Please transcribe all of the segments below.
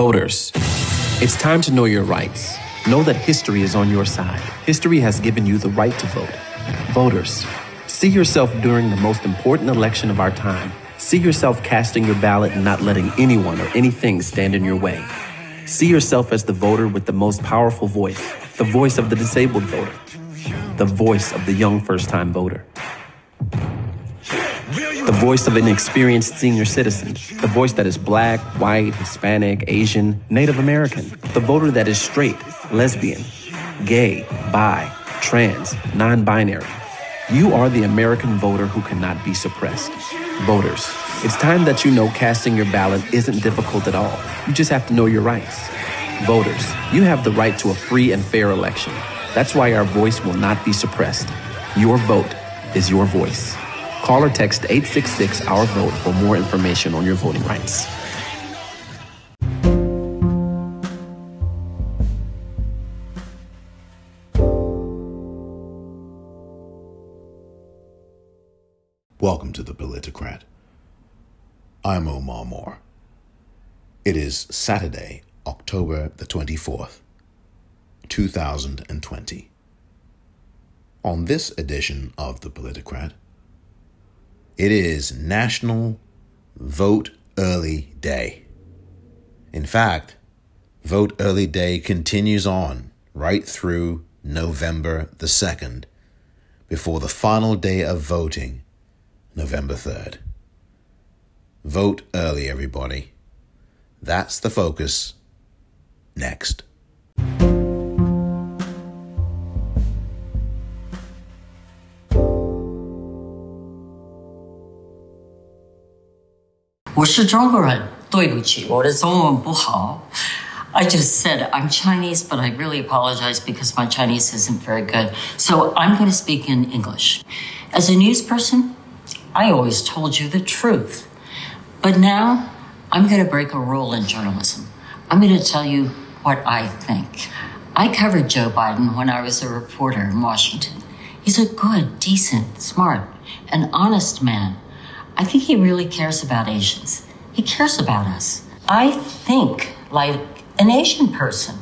Voters, it's time to know your rights. Know that history is on your side. History has given you the right to vote. Voters, see yourself during the most important election of our time. See yourself casting your ballot and not letting anyone or anything stand in your way. See yourself as the voter with the most powerful voice, the voice of the disabled voter, the voice of the young first time voter the voice of an experienced senior citizen, the voice that is black, white, Hispanic, Asian, Native American, the voter that is straight, lesbian, gay, bi, trans, non binary. You are the American voter who cannot be suppressed. Voters, it's time that you know casting your ballot isn't difficult at all. You just have to know your rights. Voters, you have the right to a free and fair election. That's why our voice will not be suppressed. Your vote is your voice. Call or text 866 Our Vote for more information on your voting rights. Welcome to the Politicrat. I'm Omar Moore. It is Saturday, October the 24th, 2020. On this edition of the Politicrat, it is National Vote Early Day. In fact, Vote Early Day continues on right through November the 2nd before the final day of voting, November 3rd. Vote early, everybody. That's the focus. Next. 我是中国人，对不起，我的中文不好。I just said I'm Chinese, but I really apologize because my Chinese isn't very good. So I'm going to speak in English. As a news person, I always told you the truth. But now I'm going to break a rule in journalism. I'm going to tell you what I think. I covered Joe Biden when I was a reporter in Washington. He's a good, decent, smart, and honest man. I think he really cares about Asians. He cares about us. I think like an Asian person.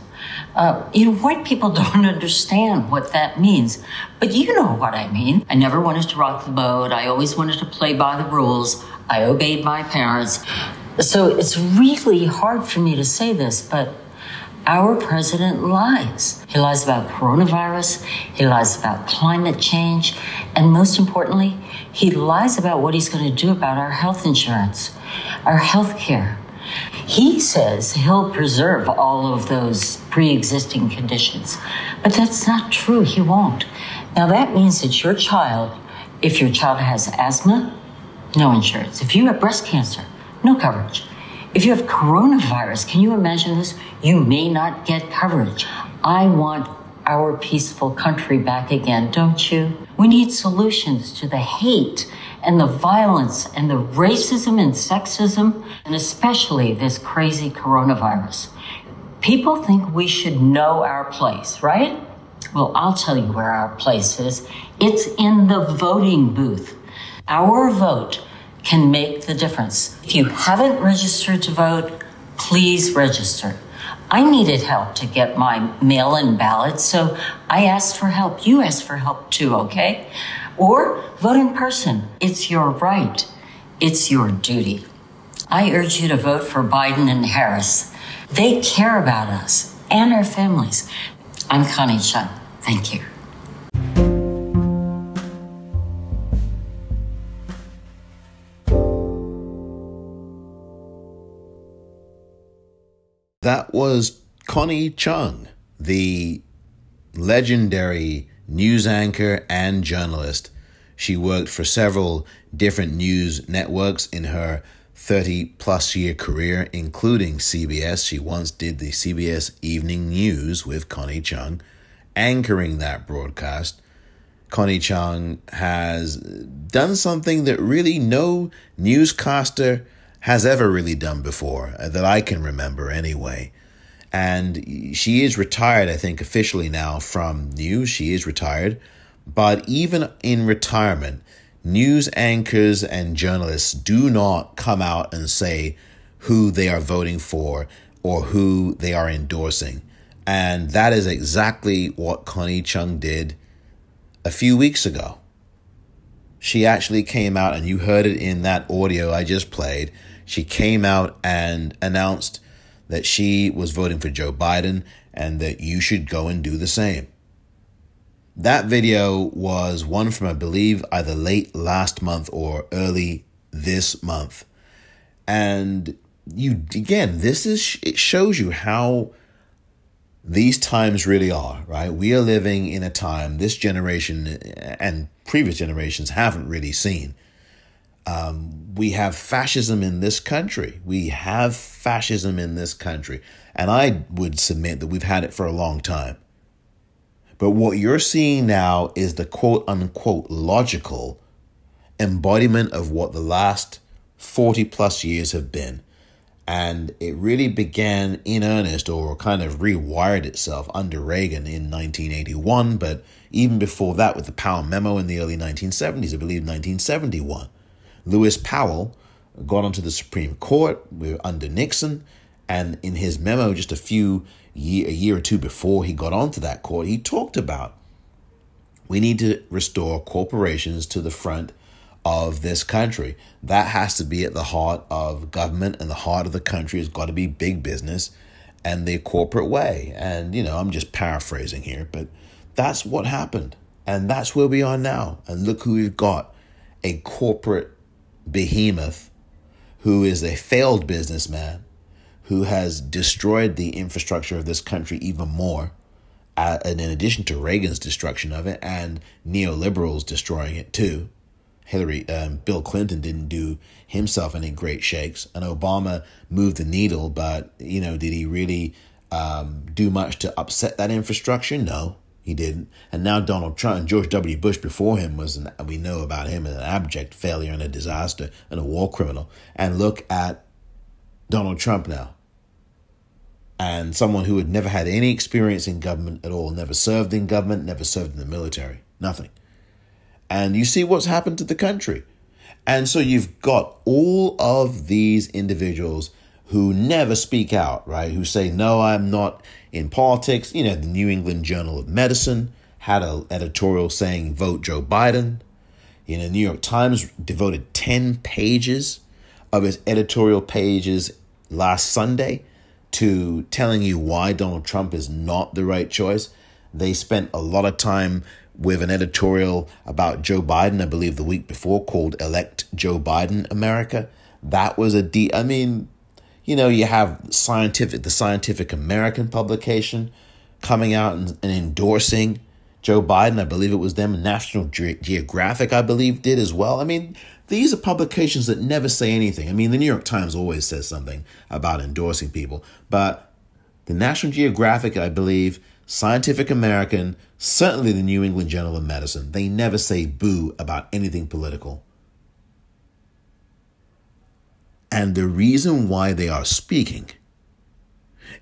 Uh, you know, white people don't understand what that means, but you know what I mean. I never wanted to rock the boat. I always wanted to play by the rules. I obeyed my parents. So it's really hard for me to say this, but our president lies. He lies about coronavirus, he lies about climate change, and most importantly, he lies about what he's going to do about our health insurance, our health care. He says he'll preserve all of those pre existing conditions, but that's not true. He won't. Now, that means that your child, if your child has asthma, no insurance. If you have breast cancer, no coverage. If you have coronavirus, can you imagine this? You may not get coverage. I want our peaceful country back again, don't you? We need solutions to the hate and the violence and the racism and sexism, and especially this crazy coronavirus. People think we should know our place, right? Well, I'll tell you where our place is. It's in the voting booth. Our vote can make the difference. If you haven't registered to vote, please register. I needed help to get my mail in ballot, so I asked for help. You asked for help too, okay? Or vote in person. It's your right, it's your duty. I urge you to vote for Biden and Harris. They care about us and our families. I'm Connie Chung. Thank you. That was Connie Chung, the legendary news anchor and journalist. She worked for several different news networks in her 30 plus year career, including CBS. She once did the CBS Evening News with Connie Chung, anchoring that broadcast. Connie Chung has done something that really no newscaster has ever really done before, uh, that I can remember anyway. And she is retired, I think, officially now from news. She is retired. But even in retirement, news anchors and journalists do not come out and say who they are voting for or who they are endorsing. And that is exactly what Connie Chung did a few weeks ago. She actually came out, and you heard it in that audio I just played. She came out and announced that she was voting for Joe Biden and that you should go and do the same. That video was one from, I believe, either late last month or early this month. And you, again, this is, it shows you how these times really are, right? We are living in a time this generation and previous generations haven't really seen. Um, we have fascism in this country. We have fascism in this country. And I would submit that we've had it for a long time. But what you're seeing now is the quote unquote logical embodiment of what the last 40 plus years have been. And it really began in earnest or kind of rewired itself under Reagan in 1981, but even before that with the Powell memo in the early 1970s, I believe 1971. Lewis Powell got onto the Supreme Court under Nixon, and in his memo just a few year, a year or two before he got onto that court, he talked about we need to restore corporations to the front of this country. That has to be at the heart of government and the heart of the country has got to be big business and the corporate way. And, you know, I'm just paraphrasing here, but that's what happened. And that's where we are now. And look who we've got a corporate behemoth who is a failed businessman who has destroyed the infrastructure of this country even more, uh, and in addition to Reagan's destruction of it and neoliberals destroying it too. Hillary, um, Bill Clinton didn't do himself any great shakes, and Obama moved the needle, but you know, did he really um, do much to upset that infrastructure? No, he didn't. And now Donald Trump and George W. Bush before him was, an, we know about him an abject failure and a disaster and a war criminal. And look at Donald Trump now and someone who had never had any experience in government at all, never served in government, never served in the military, nothing. And you see what's happened to the country. And so you've got all of these individuals who never speak out, right? Who say, no, I'm not in politics. You know, the New England Journal of Medicine had an editorial saying, vote Joe Biden. You know, the New York Times devoted 10 pages of its editorial pages last Sunday to telling you why Donald Trump is not the right choice. They spent a lot of time with an editorial about Joe Biden, I believe the week before, called Elect Joe Biden America. That was a I mean, you know, you have scientific, the Scientific American publication coming out and, and endorsing Joe Biden. I believe it was them. National Ge- Geographic, I believe, did as well. I mean, these are publications that never say anything. I mean, the New York Times always says something about endorsing people, but the National Geographic, I believe, Scientific American, certainly the New England Journal of Medicine, they never say boo about anything political. And the reason why they are speaking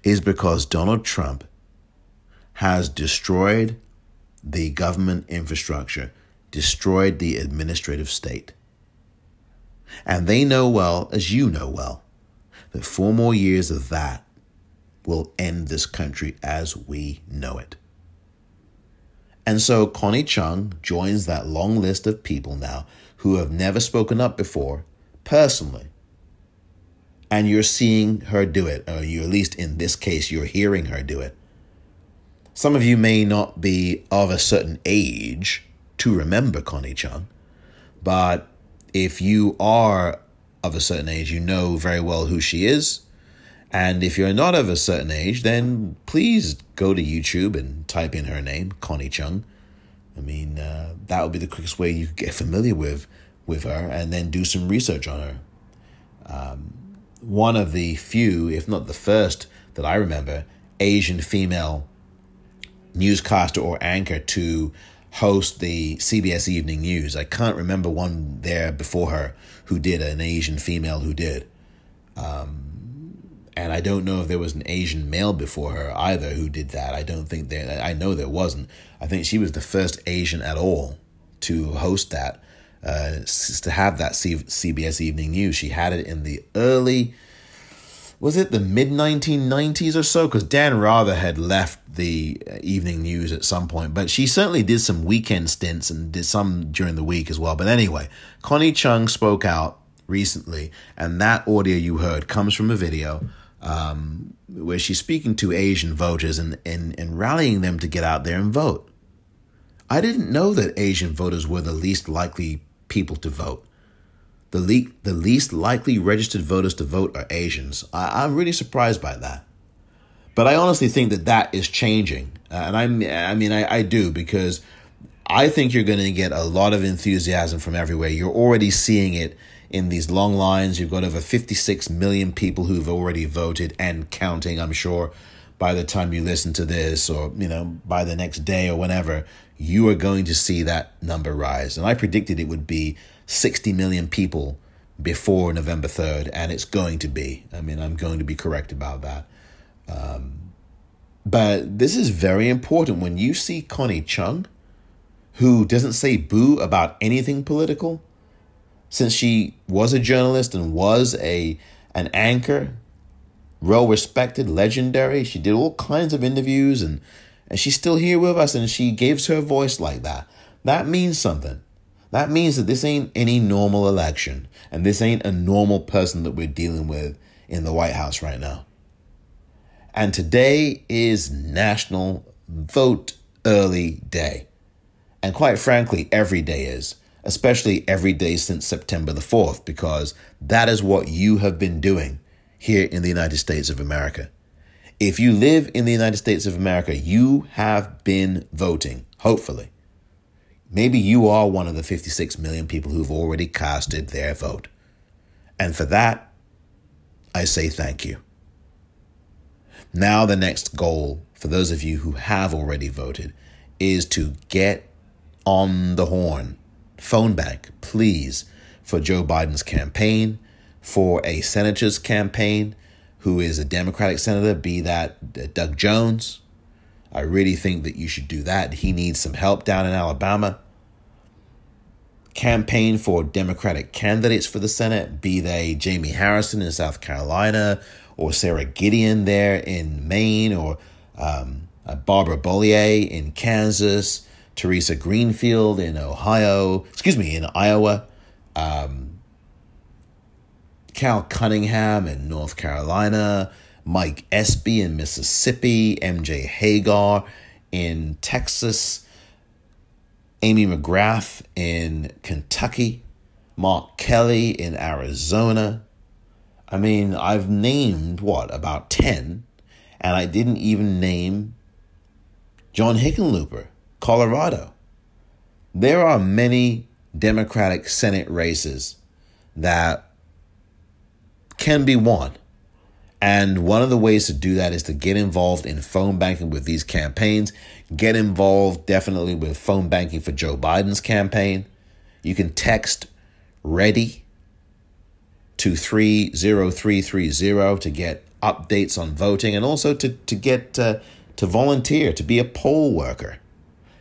is because Donald Trump has destroyed the government infrastructure, destroyed the administrative state. And they know well, as you know well, that four more years of that will end this country as we know it. And so Connie Chung joins that long list of people now who have never spoken up before personally. And you're seeing her do it, or you at least in this case, you're hearing her do it. Some of you may not be of a certain age to remember Connie Chung, but if you are of a certain age, you know very well who she is. And if you're not of a certain age, then please go to YouTube and type in her name, Connie Chung. I mean, uh, that would be the quickest way you could get familiar with with her, and then do some research on her. Um, one of the few, if not the first, that I remember, Asian female newscaster or anchor to host the CBS Evening News. I can't remember one there before her who did, an Asian female who did. Um, and I don't know if there was an Asian male before her either who did that. I don't think there, I know there wasn't. I think she was the first Asian at all to host that, uh, to have that C- CBS Evening News. She had it in the early, was it the mid 1990s or so? Because Dan Rather had left the uh, evening news at some point, but she certainly did some weekend stints and did some during the week as well. But anyway, Connie Chung spoke out recently, and that audio you heard comes from a video um, where she's speaking to Asian voters and, and, and rallying them to get out there and vote. I didn't know that Asian voters were the least likely people to vote. The, le- the least likely registered voters to vote are Asians. I- I'm really surprised by that. But I honestly think that that is changing. Uh, and I'm, I mean, I, I do because I think you're going to get a lot of enthusiasm from everywhere. You're already seeing it in these long lines. You've got over 56 million people who've already voted and counting, I'm sure. By the time you listen to this, or you know, by the next day or whenever, you are going to see that number rise. And I predicted it would be 60 million people before November 3rd, and it's going to be. I mean, I'm going to be correct about that. Um, but this is very important when you see Connie Chung, who doesn't say boo about anything political, since she was a journalist and was a an anchor, well respected, legendary. She did all kinds of interviews and and she's still here with us and she gives her voice like that. That means something. That means that this ain't any normal election and this ain't a normal person that we're dealing with in the White House right now. And today is National Vote Early Day. And quite frankly, every day is, especially every day since September the 4th, because that is what you have been doing here in the United States of America. If you live in the United States of America, you have been voting, hopefully. Maybe you are one of the 56 million people who've already casted their vote. And for that, I say thank you. Now, the next goal for those of you who have already voted is to get on the horn, phone bank, please, for Joe Biden's campaign, for a senator's campaign, who is a Democratic senator, be that Doug Jones. I really think that you should do that. He needs some help down in Alabama. Campaign for Democratic candidates for the Senate, be they Jamie Harrison in South Carolina or Sara Gideon there in Maine or um, uh, Barbara Bollier in Kansas, Theresa Greenfield in Ohio, excuse me, in Iowa. Um, Cal Cunningham in North Carolina, Mike Espy in Mississippi, MJ Hegar in Texas, Amy McGrath in Kentucky, Mark Kelly in Arizona. I mean, I've named what, about 10, and I didn't even name John Hickenlooper, Colorado. There are many Democratic Senate races that can be won. And one of the ways to do that is to get involved in phone banking with these campaigns. Get involved definitely with phone banking for Joe Biden's campaign. You can text ready to 30330 to get updates on voting and also to, to get uh, to volunteer, to be a poll worker.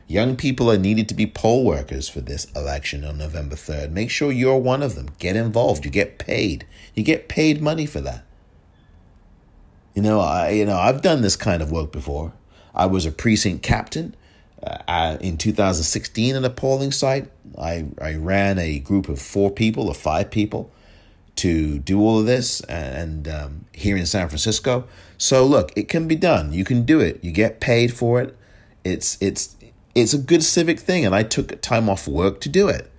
Young people are needed to be poll workers for this election on November 3rd. Make sure you're one of them. Get involved. You get paid. You get paid money for that. You know, I you know, I've done this kind of work before. I was a precinct captain uh, in 2016 at a polling site. I I ran a group of 4 people or 5 people to do all of this and um, here in San Francisco. So look, it can be done. You can do it. You get paid for it. It's it's it's a good civic thing, and I took time off work to do it.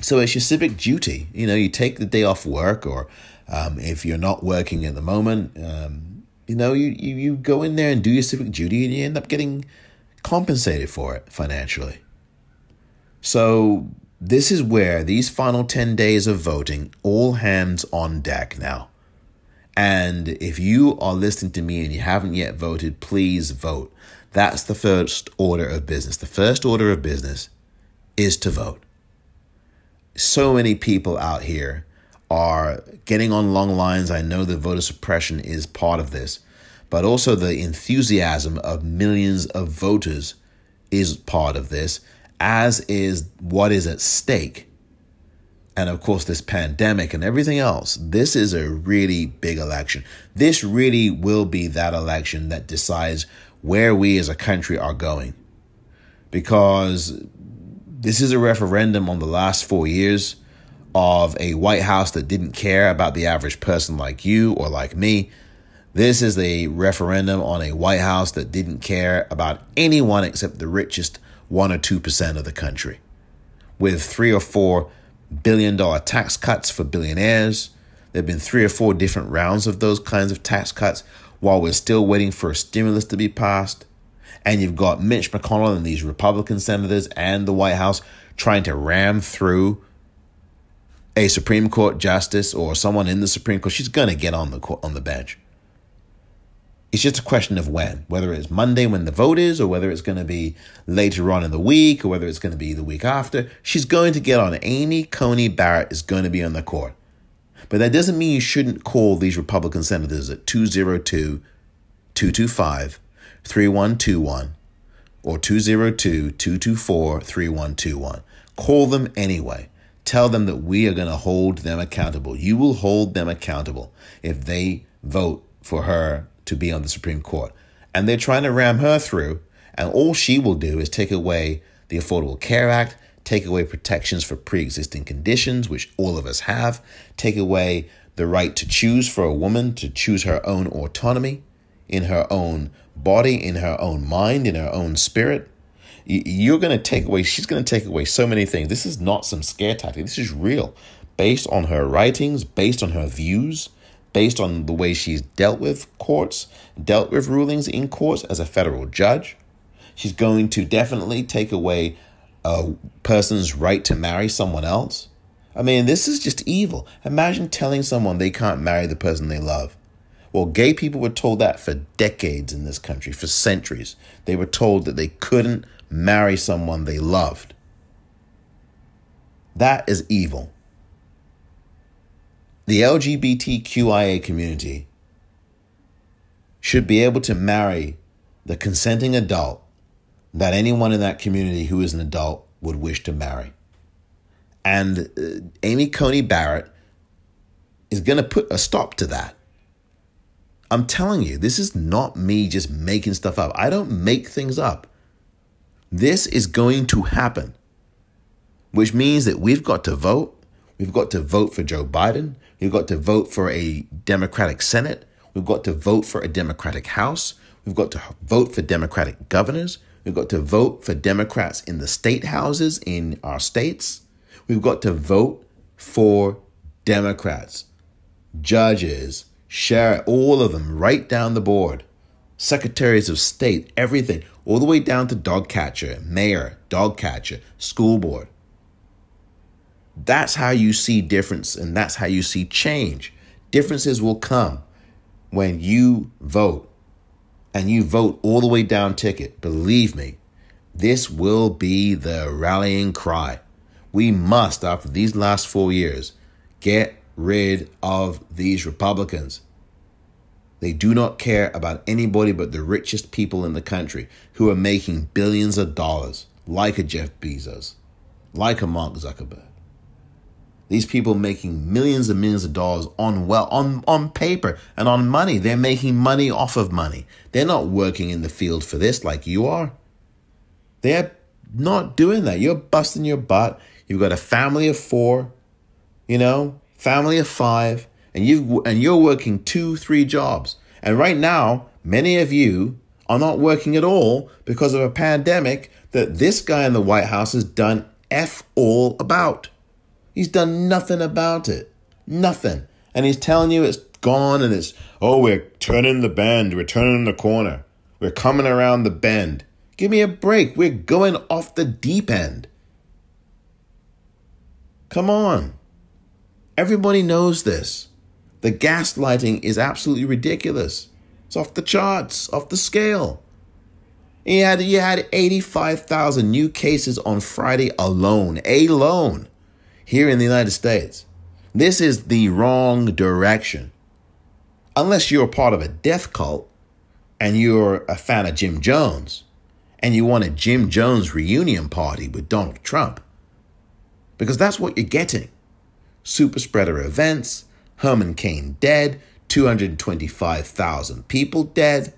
So it's your civic duty. You know, you take the day off work, or um, if you're not working at the moment, um, you know, you, you, you go in there and do your civic duty, and you end up getting compensated for it financially. So this is where these final 10 days of voting, all hands on deck now. And if you are listening to me and you haven't yet voted, please vote. That's the first order of business. The first order of business is to vote. So many people out here are getting on long lines. I know that voter suppression is part of this, but also the enthusiasm of millions of voters is part of this, as is what is at stake. and of course this pandemic and everything else, this is a really big election. This really will be that election that decides where we as a country are going. Because this is a referendum on the last four years of a White House that didn't care about the average person like you or like me. This is a referendum on a White House that didn't care about anyone except the richest 1 or 2% of the country. With three or four billion dollar tax cuts for billionaires. There have been three or four different rounds of those kinds of tax cuts while we're still waiting for a stimulus to be passed. And you've got Mitch McConnell and these Republican senators and the White House trying to ram through a Supreme Court justice or someone in the Supreme Court. She's going to get on the on the bench. It's just a question of when, whether it's Monday when the vote is, or whether it's going to be later on in the week, or whether it's going to be the week after. She's going to get on. Amy Coney Barrett is going to be on the court. But that doesn't mean you shouldn't call these Republican senators at 202 225 3121 or 202 224 3121. Call them anyway. Tell them that we are going to hold them accountable. You will hold them accountable if they vote for her to be on the Supreme Court. And they're trying to ram her through, and all she will do is take away the Affordable Care Act, take away protections for pre existing conditions, which all of us have, take away the right to choose for a woman to choose her own autonomy in her own body, in her own mind, in her own spirit. You're going to take away, she's going to take away so many things. This is not some scare tactic. This is real. Based on her writings, based on her views, based on the way she's dealt with courts, dealt with rulings in courts as a federal judge. She's going to definitely take away a person's right to marry someone else. I mean, this is just evil. Imagine telling someone they can't marry the person they love. Well, gay people were told that for decades in this country, for centuries. They were told that they couldn't marry someone they loved. That is evil the LGBTQIA community should be able to marry the consenting adult that anyone in that community who is an adult would wish to marry. And uh, Amy Coney Barrett is going to put a stop to that. I'm telling you, this is not me just making stuff up. I don't make things up. This is going to happen, which means that we've got to vote. We've got to vote for Joe Biden. We've got to vote for a Democratic Senate. We've got to vote for a Democratic House. We've got to vote for Democratic governors. We've got to vote for Democrats in the state houses in our states. We've got to vote for Democrats, judges, share all of them right down the board, secretaries of state, everything, all the way down to dog catcher, mayor, dog catcher, school board. That's how you see difference and that's how you see change. Differences will come when you vote and you vote all the way down ticket. Believe me, this will be the rallying cry. We must, after these last four years, get rid of these Republicans. They do not care about anybody but the richest people in the country who are making billions of dollars, like a Jeff Bezos, like a Mark Zuckerberg. These people making millions and millions of dollars on well on on paper and on money. They're making money off of money. They're not working in the field for this like you are. They're not doing that. You're busting your butt. You've got a family of 4, you know, family of 5, and you and you're working 2, 3 jobs. And right now, many of you are not working at all because of a pandemic that this guy in the White House has done F all about. He's done nothing about it. Nothing. And he's telling you it's gone and it's, oh, we're turning the bend. We're turning the corner. We're coming around the bend. Give me a break. We're going off the deep end. Come on. Everybody knows this. The gaslighting is absolutely ridiculous. It's off the charts, off the scale. He had, you had 85,000 new cases on Friday alone. Alone here in the United States. This is the wrong direction. Unless you're part of a death cult and you're a fan of Jim Jones and you want a Jim Jones reunion party with Donald Trump. Because that's what you're getting. super spreader events, Herman Cain dead, 225,000 people dead.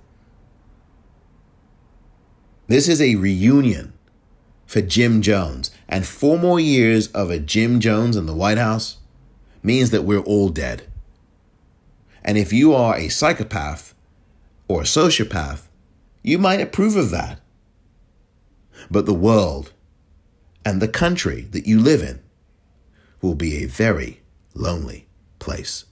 This is a reunion for Jim Jones, and four more years of a Jim Jones in the White House means that we're all dead. And if you are a psychopath or a sociopath, you might approve of that. But the world and the country that you live in will be a very lonely place.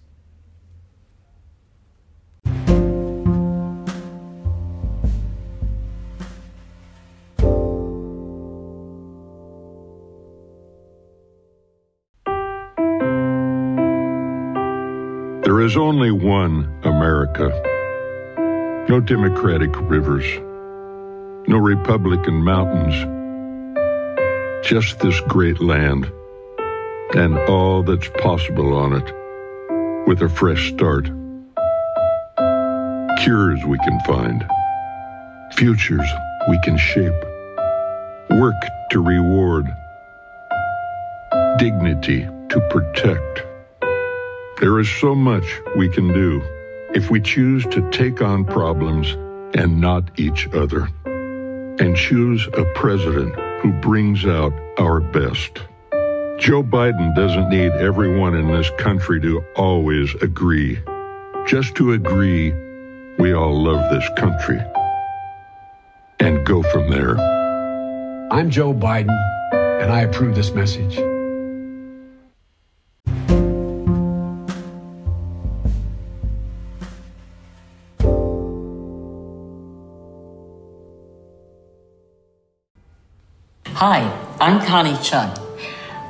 Is only one America. No Democratic rivers, no Republican mountains, just this great land and all that's possible on it with a fresh start. Cures we can find, futures we can shape, work to reward, dignity to protect. There is so much we can do if we choose to take on problems and not each other, and choose a president who brings out our best. Joe Biden doesn't need everyone in this country to always agree. Just to agree, we all love this country. And go from there. I'm Joe Biden, and I approve this message. Connie Chung.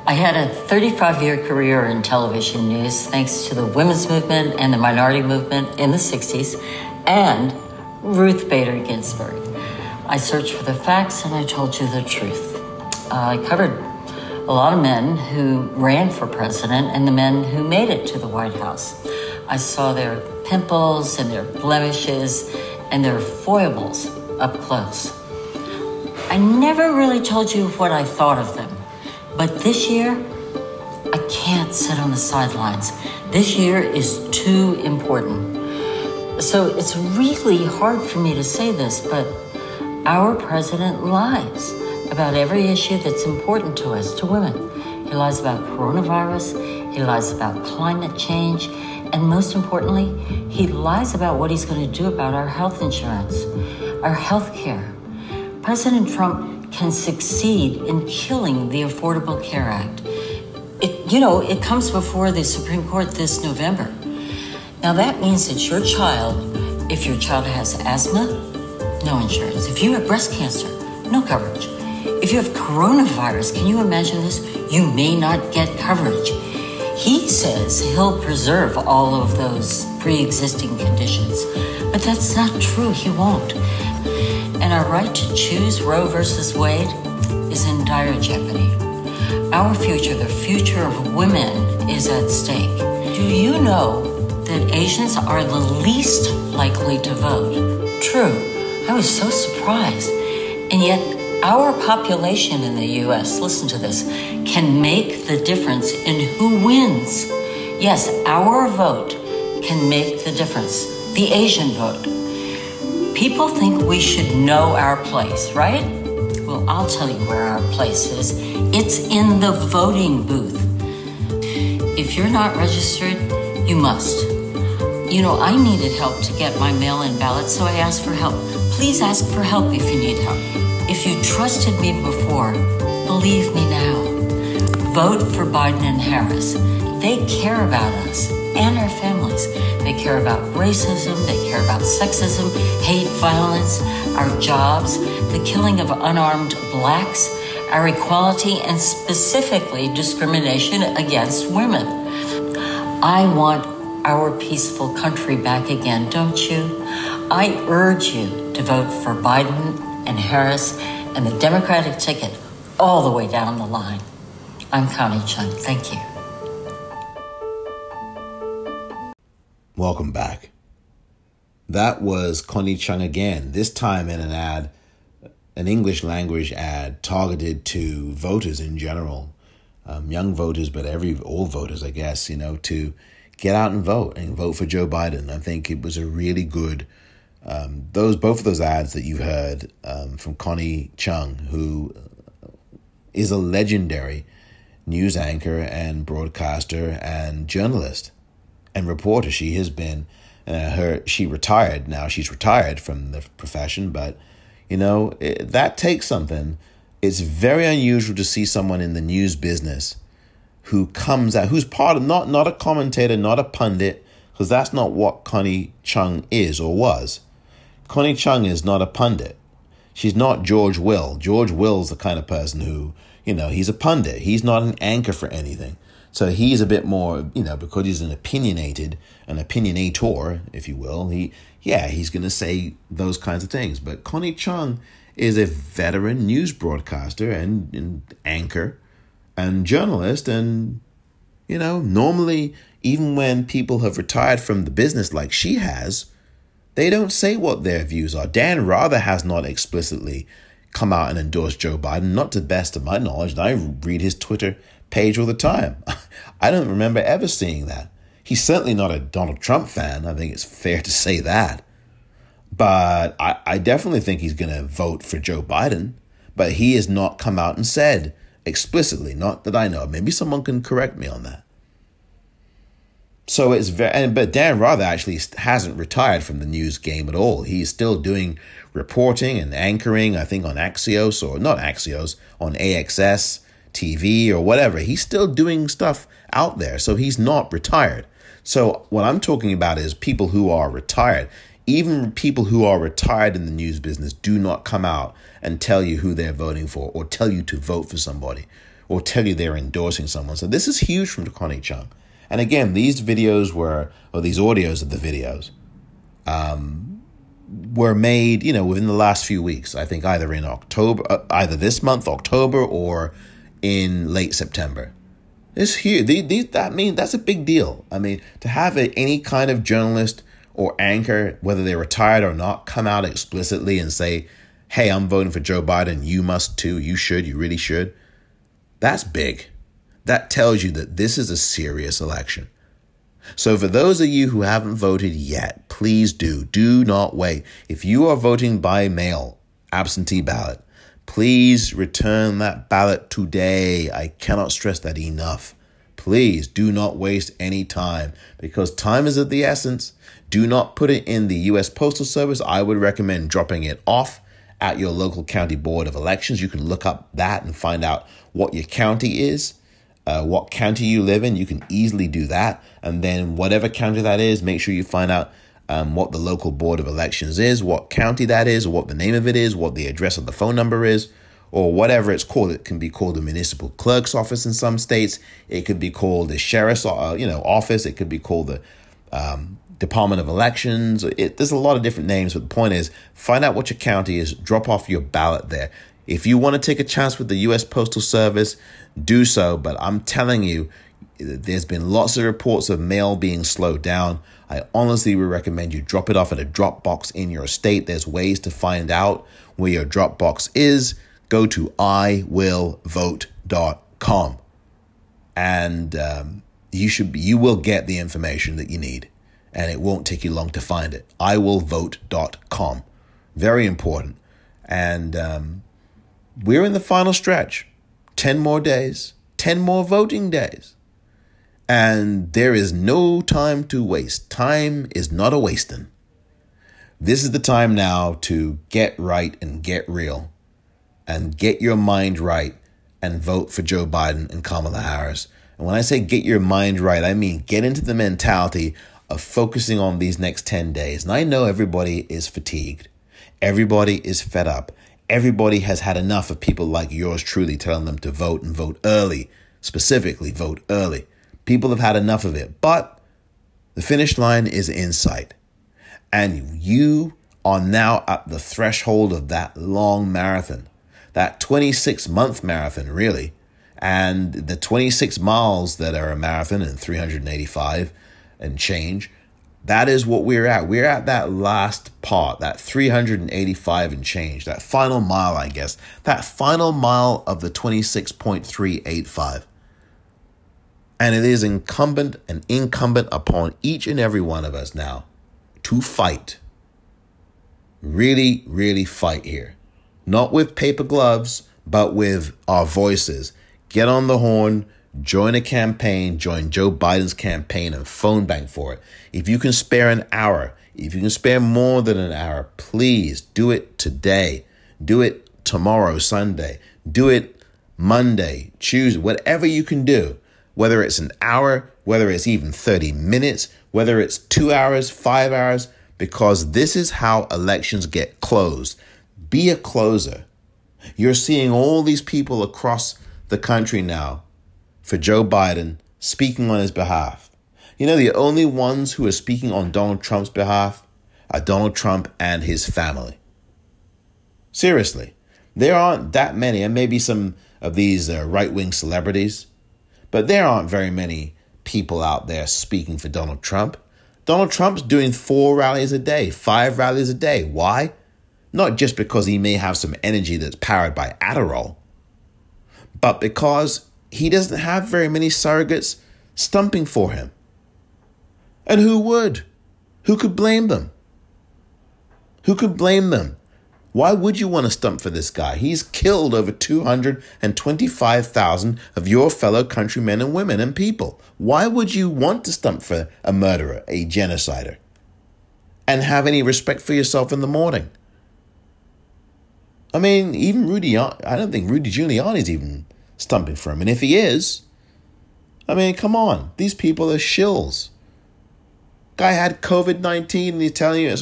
I had a 35 year career in television news thanks to the women's movement and the minority movement in the 60s and Ruth Bader Ginsburg. I searched for the facts and I told you the truth. Uh, I covered a lot of men who ran for president and the men who made it to the White House. I saw their pimples and their blemishes and their foibles up close. I never really told you what I thought of them. But this year, I can't sit on the sidelines. This year is too important. So it's really hard for me to say this, but our president lies about every issue that's important to us, to women. He lies about coronavirus, he lies about climate change, and most importantly, he lies about what he's going to do about our health insurance, our health care. President Trump can succeed in killing the Affordable Care Act. It, you know, it comes before the Supreme Court this November. Now that means that your child, if your child has asthma, no insurance. If you have breast cancer, no coverage. If you have coronavirus, can you imagine this? You may not get coverage. He says he'll preserve all of those pre existing conditions, but that's not true. He won't and our right to choose Roe versus Wade is in dire jeopardy. Our future, the future of women, is at stake. Do you know that Asians are the least likely to vote? True, I was so surprised. And yet, our population in the US, listen to this, can make the difference in who wins. Yes, our vote can make the difference. The Asian vote. People think we should know our place, right? Well, I'll tell you where our place is. It's in the voting booth. If you're not registered, you must. You know, I needed help to get my mail in ballot, so I asked for help. Please ask for help if you need help. If you trusted me before, believe me now. Vote for Biden and Harris. They care about us and our families. They care about racism, they care about sexism, hate, violence, our jobs, the killing of unarmed blacks, our equality, and specifically discrimination against women. I want our peaceful country back again, don't you? I urge you to vote for Biden and Harris and the Democratic ticket all the way down the line. I'm Connie Chung. Thank you. Welcome back. That was Connie Chung again, this time in an ad, an English language ad targeted to voters in general. um, young voters, but every all voters, I guess, you know, to get out and vote and vote for Joe Biden. I think it was a really good. Um, those both of those ads that you heard um, from Connie Chung, who is a legendary news anchor and broadcaster and journalist and reporter. She has been uh, her she retired now. She's retired from the profession, but you know it, that takes something. It's very unusual to see someone in the news business who comes out who's part of not not a commentator, not a pundit, because that's not what Connie Chung is or was. Connie Chung is not a pundit. She's not George Will. George Will's the kind of person who you know, he's a pundit. He's not an anchor for anything. So he's a bit more, you know, because he's an opinionated, an opinionator, if you will. He, yeah, he's going to say those kinds of things. But Connie Chung is a veteran news broadcaster and, and anchor and journalist. And, you know, normally, even when people have retired from the business like she has, they don't say what their views are. Dan Rather has not explicitly come out and endorsed Joe Biden, not to the best of my knowledge. I read his Twitter page all the time. I don't remember ever seeing that. He's certainly not a Donald Trump fan. I think it's fair to say that. But I, I definitely think he's going to vote for Joe Biden. But he has not come out and said explicitly, not that I know. Maybe someone can correct me on that. So it's very, but Dan Rather actually hasn't retired from the news game at all. He's still doing reporting and anchoring, I think on Axios or not Axios, on AXS TV or whatever. He's still doing stuff out there. So he's not retired. So what I'm talking about is people who are retired. Even people who are retired in the news business do not come out and tell you who they're voting for or tell you to vote for somebody or tell you they're endorsing someone. So this is huge from Connie Chung. And again, these videos were, or these audios of the videos, um, were made, you know, within the last few weeks. I think either in October, uh, either this month, October, or in late September. It's huge. That mean that's a big deal. I mean, to have a, any kind of journalist or anchor, whether they're retired or not, come out explicitly and say, "Hey, I'm voting for Joe Biden. You must too. You should. You really should." That's big that tells you that this is a serious election. So, for those of you who haven't voted yet, please do. Do not wait. If you are voting by mail, absentee ballot, please return that ballot today. I cannot stress that enough. Please do not waste any time because time is of the essence. Do not put it in the U.S. Postal Service. I would recommend dropping it off at your local county board of elections. You can look up that and find out what your county is uh, what county you live in. You can easily do that. And then, whatever county that is, make sure you find out um, what the local board of elections is, what county that is, what the name of it is, what the address of the phone number is, or whatever it's called. It can be called the municipal clerk's office in some states. It could be called the sheriff's uh, you know office. It could be called the um, Department of Elections. It, there's a lot of different names, but the point is, find out what your county is. Drop off your ballot there. If you want to take a chance with the U.S. Postal Service, do so. But I'm telling you, there's been lots of reports of mail being slowed down. I honestly would recommend you drop it off at a drop box in your state. There's ways to find out where your drop box is. Go to iwillvote.com and um, you should you will get the information that you need and it won't take you long to find it. iwillvote.com. Very important. And um, we're in the final stretch. 10 more days, 10 more voting days. And there is no time to waste. Time is not a wasting. This is the time now to get right and get real and get your mind right and vote for Joe Biden and Kamala Harris. And when I say get your mind right, I mean get into the mentality of focusing on these next 10 days. And I know everybody is fatigued, everybody is fed up, Everybody has had enough of people like yours truly telling them to vote and vote early, specifically vote early. People have had enough of it, but the finish line is in sight. And you are now at the threshold of that long marathon, that 26 month marathon, really. And the 26 miles that are a marathon and 385 and change that is what we're at. We're at that last part, that 385 and change, that final mile, I guess, that final mile of the 26.385. And it is incumbent and incumbent upon each and every one of us now to fight. Really, really fight here. Not with paper gloves, but with our voices. Get on the horn, join a campaign, join Joe Biden's campaign and phone bank for it. If you can spare an hour, if you can spare more than an hour, please do it today. Do it tomorrow, Sunday. Do it Monday, Tuesday, whatever you can do whether it's an hour, whether it's even 30 minutes, whether it's two hours, five hours, because this is how elections get closed. Be a closer. You're seeing all these people across the country now for Joe Biden speaking on his behalf. You know, the only ones who are speaking on Donald Trump's behalf are Donald Trump and his family. Seriously, there aren't that many, and maybe some of these uh, right wing celebrities but there aren't very many people out there speaking for Donald Trump. Donald Trump's doing four rallies a day, five rallies a day. Why? Not just because he may have some energy that's powered by Adderall, but because he doesn't have very many surrogates stumping for him. And who would? Who could blame them? Who could blame them? Why would you want to stump for this guy? He's killed over 225,000 of your fellow countrymen and women and people. Why would you want to stump for a murderer, a genocider, and have any respect for yourself in the morning? I mean, even Rudy, I don't think Rudy Giuliani's even stumping for him. And if he is, I mean, come on, these people are shills. Guy had COVID 19 and he's telling you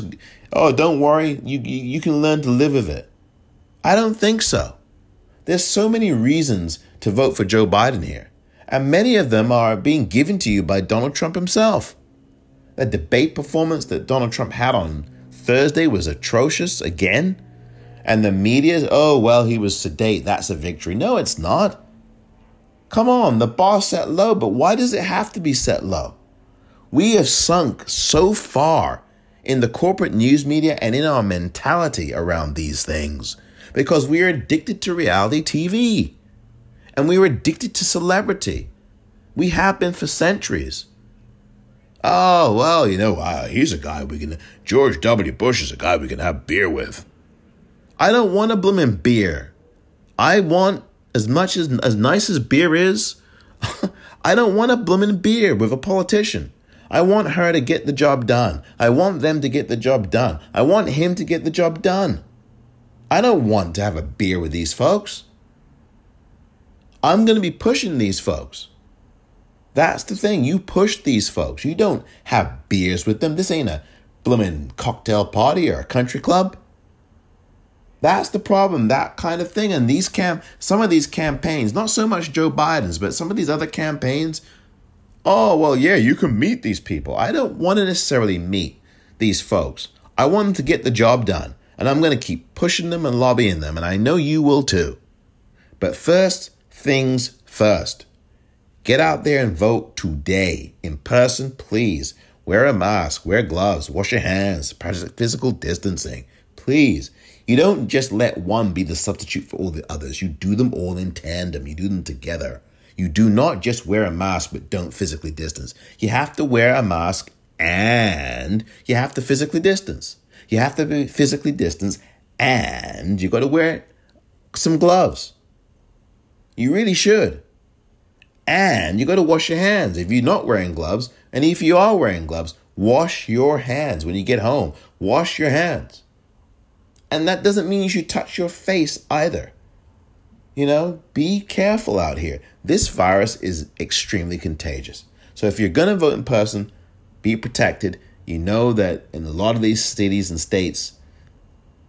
oh, don't worry, you, you, you can learn to live with it. I don't think so. There's so many reasons to vote for Joe Biden here, and many of them are being given to you by Donald Trump himself. The debate performance that Donald Trump had on Thursday was atrocious again. And the media, oh, well, he was sedate. That's a victory. No, it's not. Come on, the bar set low, but why does it have to be set low? We have sunk so far in the corporate news media and in our mentality around these things because we are addicted to reality TV and we are addicted to celebrity. We have been for centuries. Oh, well, you know, uh, he's a guy we can, George W. Bush is a guy we can have beer with. I don't want a blooming beer. I want, as much as, as nice as beer is, I don't want a blooming beer with a politician. I want her to get the job done. I want them to get the job done. I want him to get the job done. I don't want to have a beer with these folks. I'm going to be pushing these folks. That's the thing. You push these folks. You don't have beers with them. This ain't a blooming cocktail party or a country club. That's the problem, that kind of thing. And these camp some of these campaigns, not so much Joe Biden's, but some of these other campaigns oh, well, yeah, you can meet these people. I don't want to necessarily meet these folks. I want them to get the job done, and I'm going to keep pushing them and lobbying them, and I know you will too. But first things first. Get out there and vote today in person, please. Wear a mask, wear gloves, wash your hands, practice physical distancing. Please. You don't just let one be the substitute for all the others. You do them all in tandem, you do them together. You do not just wear a mask but don't physically distance. You have to wear a mask and you have to physically distance. You have to be physically distance and you got to wear some gloves. You really should. And you got to wash your hands if you're not wearing gloves. And if you are wearing gloves, wash your hands when you get home. Wash your hands. And that doesn't mean you should touch your face either. You know, be careful out here. This virus is extremely contagious. So if you're going to vote in person, be protected. You know that in a lot of these cities and states,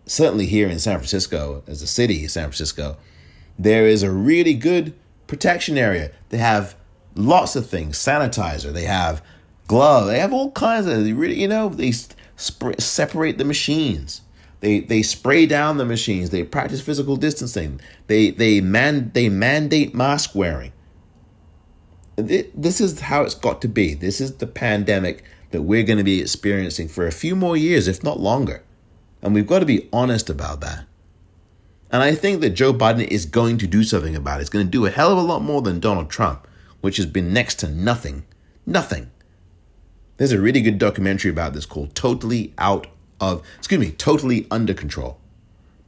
certainly here in San Francisco, as a city, San Francisco, there is a really good protection area. They have lots of things, sanitizer, they have gloves, they have all kinds of really, you know, they sp- separate the machines. They they spray down the machines. They practice physical distancing. They they man they mandate mask wearing. This is how it's got to be. This is the pandemic that we're going to be experiencing for a few more years, if not longer. And we've got to be honest about that. And I think that Joe Biden is going to do something about it. He's going to do a hell of a lot more than Donald Trump. which has been next to nothing. Nothing. There's a really good documentary about this called Totally Out of, excuse me, Totally Under Control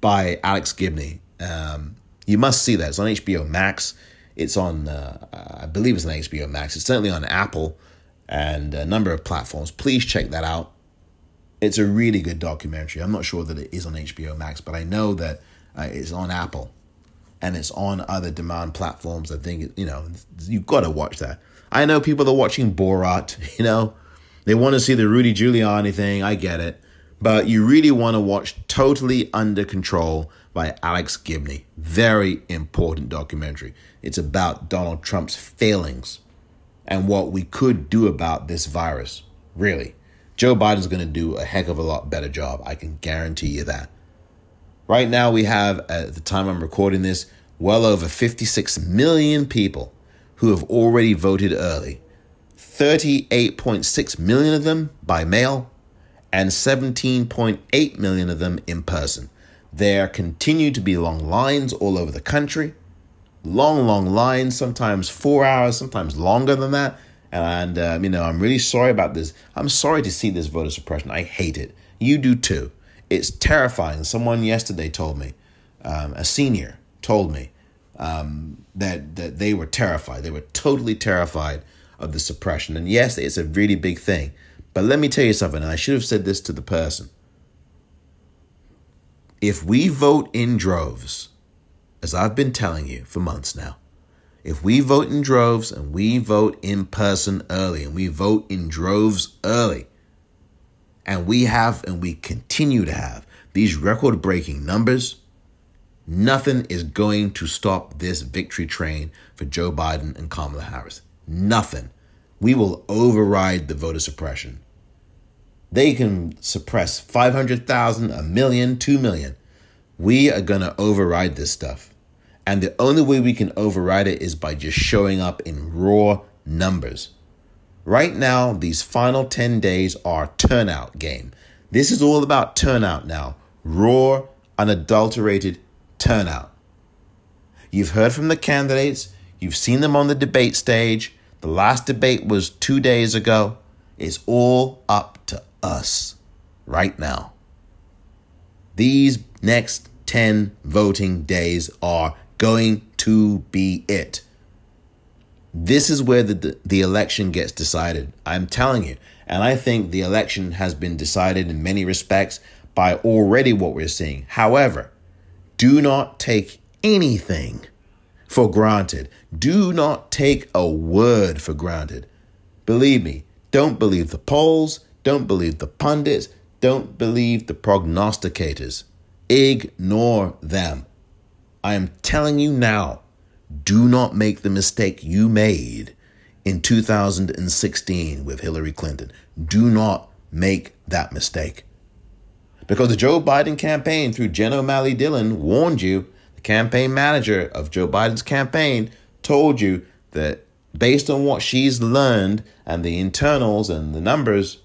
by Alex Gibney. Um, you must see that. It's on HBO Max. It's on, uh, I believe it's on HBO Max. It's certainly on Apple and a number of platforms. Please check that out. It's a really good documentary. I'm not sure that it is on HBO Max, but I know that uh, it's on Apple and it's on other demand platforms. I think, you know, you've got to watch that. I know people that are watching Borat, you know, they want to see the Rudy Giuliani thing. I get it. But you really want to watch Totally Under Control by Alex Gibney. Very important documentary. It's about Donald Trump's failings and what we could do about this virus. Really. Joe Biden's going to do a heck of a lot better job. I can guarantee you that. Right now, we have, at the time I'm recording this, well over 56 million people who have already voted early. 38.6 million of them by mail and 17.8 million of them in person. There continue to be long lines all over the country. Long, long lines, sometimes four hours, sometimes longer than that. And, um, you know, I'm really sorry about this. I'm sorry to see this voter suppression. I hate it. You do too. It's terrifying. Someone yesterday told me, um, a senior told me um, that, that they were terrified. They were totally terrified of the suppression. And yes, it's a really big thing. But let me tell you something. I should have said this to the person. If we vote in droves, as I've been telling you for months now, if we vote in droves and we vote in person early and we vote in droves early, and we have and we continue to have these record breaking numbers, nothing is going to stop this victory train for Joe Biden and Kamala Harris. Nothing. We will override the voter suppression. They can suppress 500,000, a million, 2 million. We are going to override this stuff. And the only way we can override it is by just showing up in raw numbers. Right now, these final 10 days are turnout game. This is all about turnout now. Raw, unadulterated turnout. You've heard from the candidates, you've seen them on the debate stage. The last debate was two days ago. It's all up to us right now. These next 10 voting days are going to be it. This is where the, the election gets decided. I'm telling you. And I think the election has been decided in many respects by already what we're seeing. However, do not take anything for granted. Do not take a word for granted. Believe me, don't believe the polls, don't believe the pundits, don't believe the prognosticators. Ignore them. I am telling you now, do not make the mistake you made in 2016 with Hillary Clinton. Do not make that mistake. Because the Joe Biden campaign through Jen O'Malley Dillon warned you, the campaign manager of Joe Biden's campaign told you that based on what she's learned and the internals and the numbers,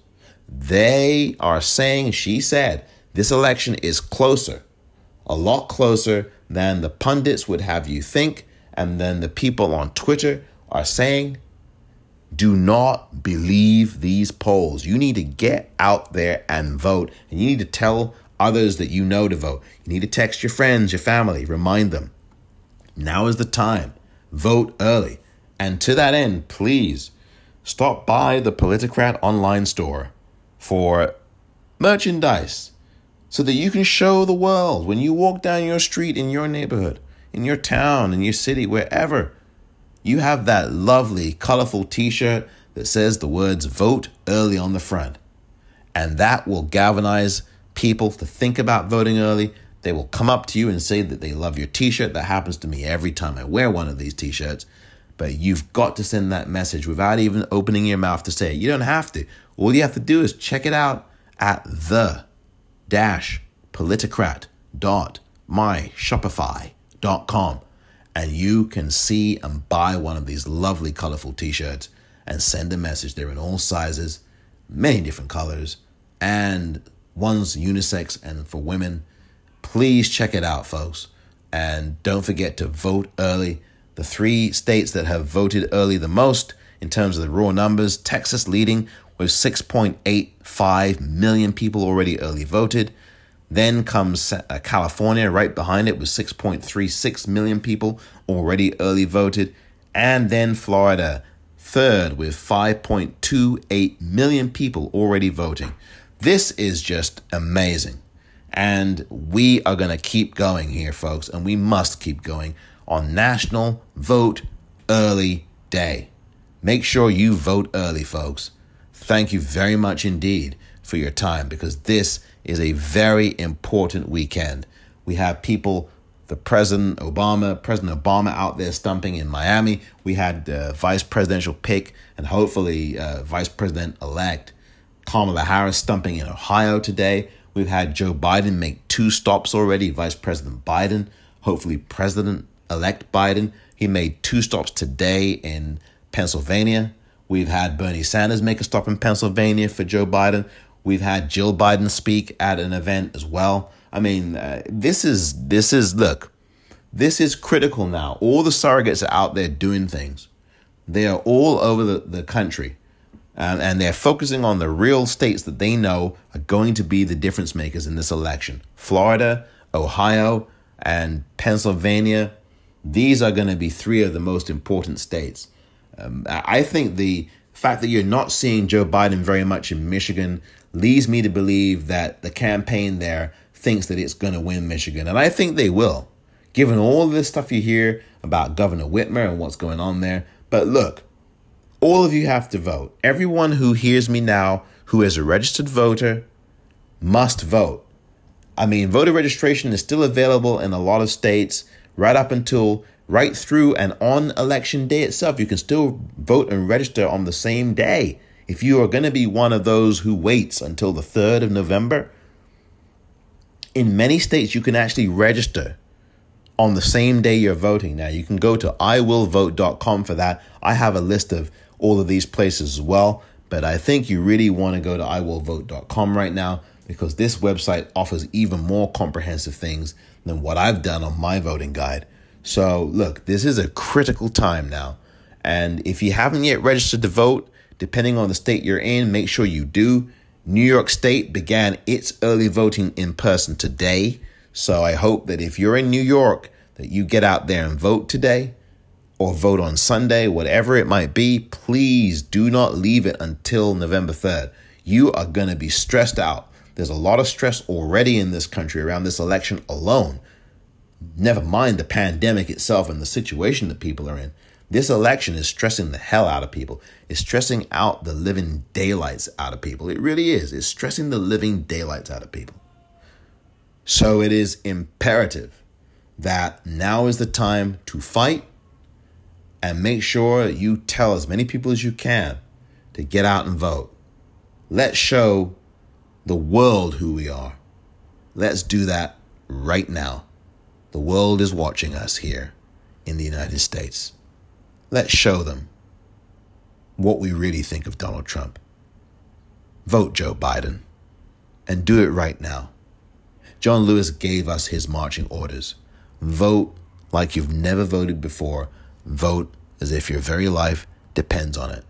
they are saying, she said, this election is closer, a lot closer than the pundits would have you think, and then the people on Twitter are saying. Do not believe these polls. You need to get out there and vote, and you need to tell others that you know to vote. You need to text your friends, your family, remind them. Now is the time. Vote early. And to that end, please stop by the Politicrat online store for merchandise so that you can show the world when you walk down your street in your neighborhood, in your town, in your city, wherever, you have that lovely, colorful t shirt that says the words vote early on the front. And that will galvanize people to think about voting early. They will come up to you and say that they love your t shirt. That happens to me every time I wear one of these t shirts. But you've got to send that message without even opening your mouth to say it. You don't have to. All you have to do is check it out at the dash politicrat dot myshopify.com and you can see and buy one of these lovely colorful t-shirts and send a message they're in all sizes many different colors and one's unisex and for women please check it out folks and don't forget to vote early The three states that have voted early the most in terms of the raw numbers Texas leading with 6.85 million people already early voted. Then comes uh, California right behind it with 6.36 million people already early voted. And then Florida, third with 5.28 million people already voting. This is just amazing. And we are going to keep going here, folks, and we must keep going on National Vote Early Day. Make sure you vote early, folks. Thank you very much indeed for your time because this is a very important weekend. We have people, the President Obama, President Obama out there stumping in Miami. We had the vice presidential pick and hopefully uh, vice president elect Kamala Harris stumping in Ohio today. We've had Joe Biden make two stops already, Vice President Biden, hopefully President elect Biden. He made two stops today in Pennsylvania. We've had Bernie Sanders make a stop in Pennsylvania for Joe Biden. We've had Jill Biden speak at an event as well. I mean, uh, this is this is look, this is critical now. All the surrogates are out there doing things. They are all over the, the country. And they're focusing on the real states that they know are going to be the difference makers in this election Florida, Ohio, and Pennsylvania. These are going to be three of the most important states. Um, I think the fact that you're not seeing Joe Biden very much in Michigan leads me to believe that the campaign there thinks that it's going to win Michigan. And I think they will, given all this stuff you hear about Governor Whitmer and what's going on there. But look, all of you have to vote. Everyone who hears me now who is a registered voter must vote. I mean, voter registration is still available in a lot of states right up until right through and on election day itself. You can still vote and register on the same day. If you are going to be one of those who waits until the 3rd of November, in many states you can actually register on the same day you're voting. Now, you can go to iwillvote.com for that. I have a list of all of these places as well, but I think you really want to go to iwillvote.com right now because this website offers even more comprehensive things than what I've done on my voting guide. So, look, this is a critical time now. And if you haven't yet registered to vote, depending on the state you're in, make sure you do. New York State began its early voting in person today. So I hope that if you're in New York, that you get out there and vote today or vote on Sunday, whatever it might be. Please do not leave it until November 3rd. You are going to be stressed out. There's a lot of stress already in this country around this election alone. Never mind the pandemic itself and the situation that people are in. This election is stressing the hell out of people. It's stressing out the living daylights out of people. It really is. It's stressing the living daylights out of people. So it is imperative that now is the time to fight and make sure you tell as many people as you can to get out and vote. Let's show the world who we are. Let's do that right now. The world is watching us here in the United States. Let's show them what we really think of Donald Trump. Vote Joe Biden and do it right now. John Lewis gave us his marching orders. Vote like you've never voted before. Vote as if your very life depends on it.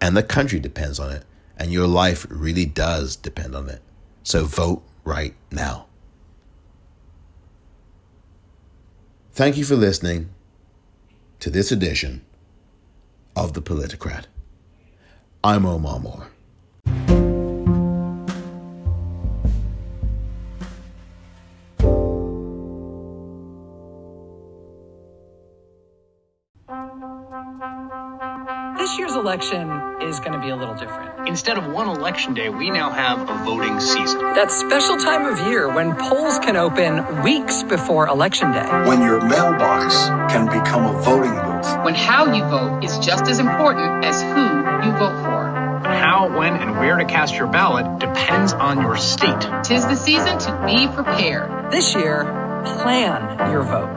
And the country depends on it. And your life really does depend on it. So vote right now. Thank you for listening to this edition of The Politicrat. I'm Omar Moore. Election is going to be a little different. Instead of one election day, we now have a voting season. That special time of year when polls can open weeks before election day. When your mailbox can become a voting booth. When how you vote is just as important as who you vote for. How, when, and where to cast your ballot depends on your state. Tis the season to be prepared. This year, plan your vote.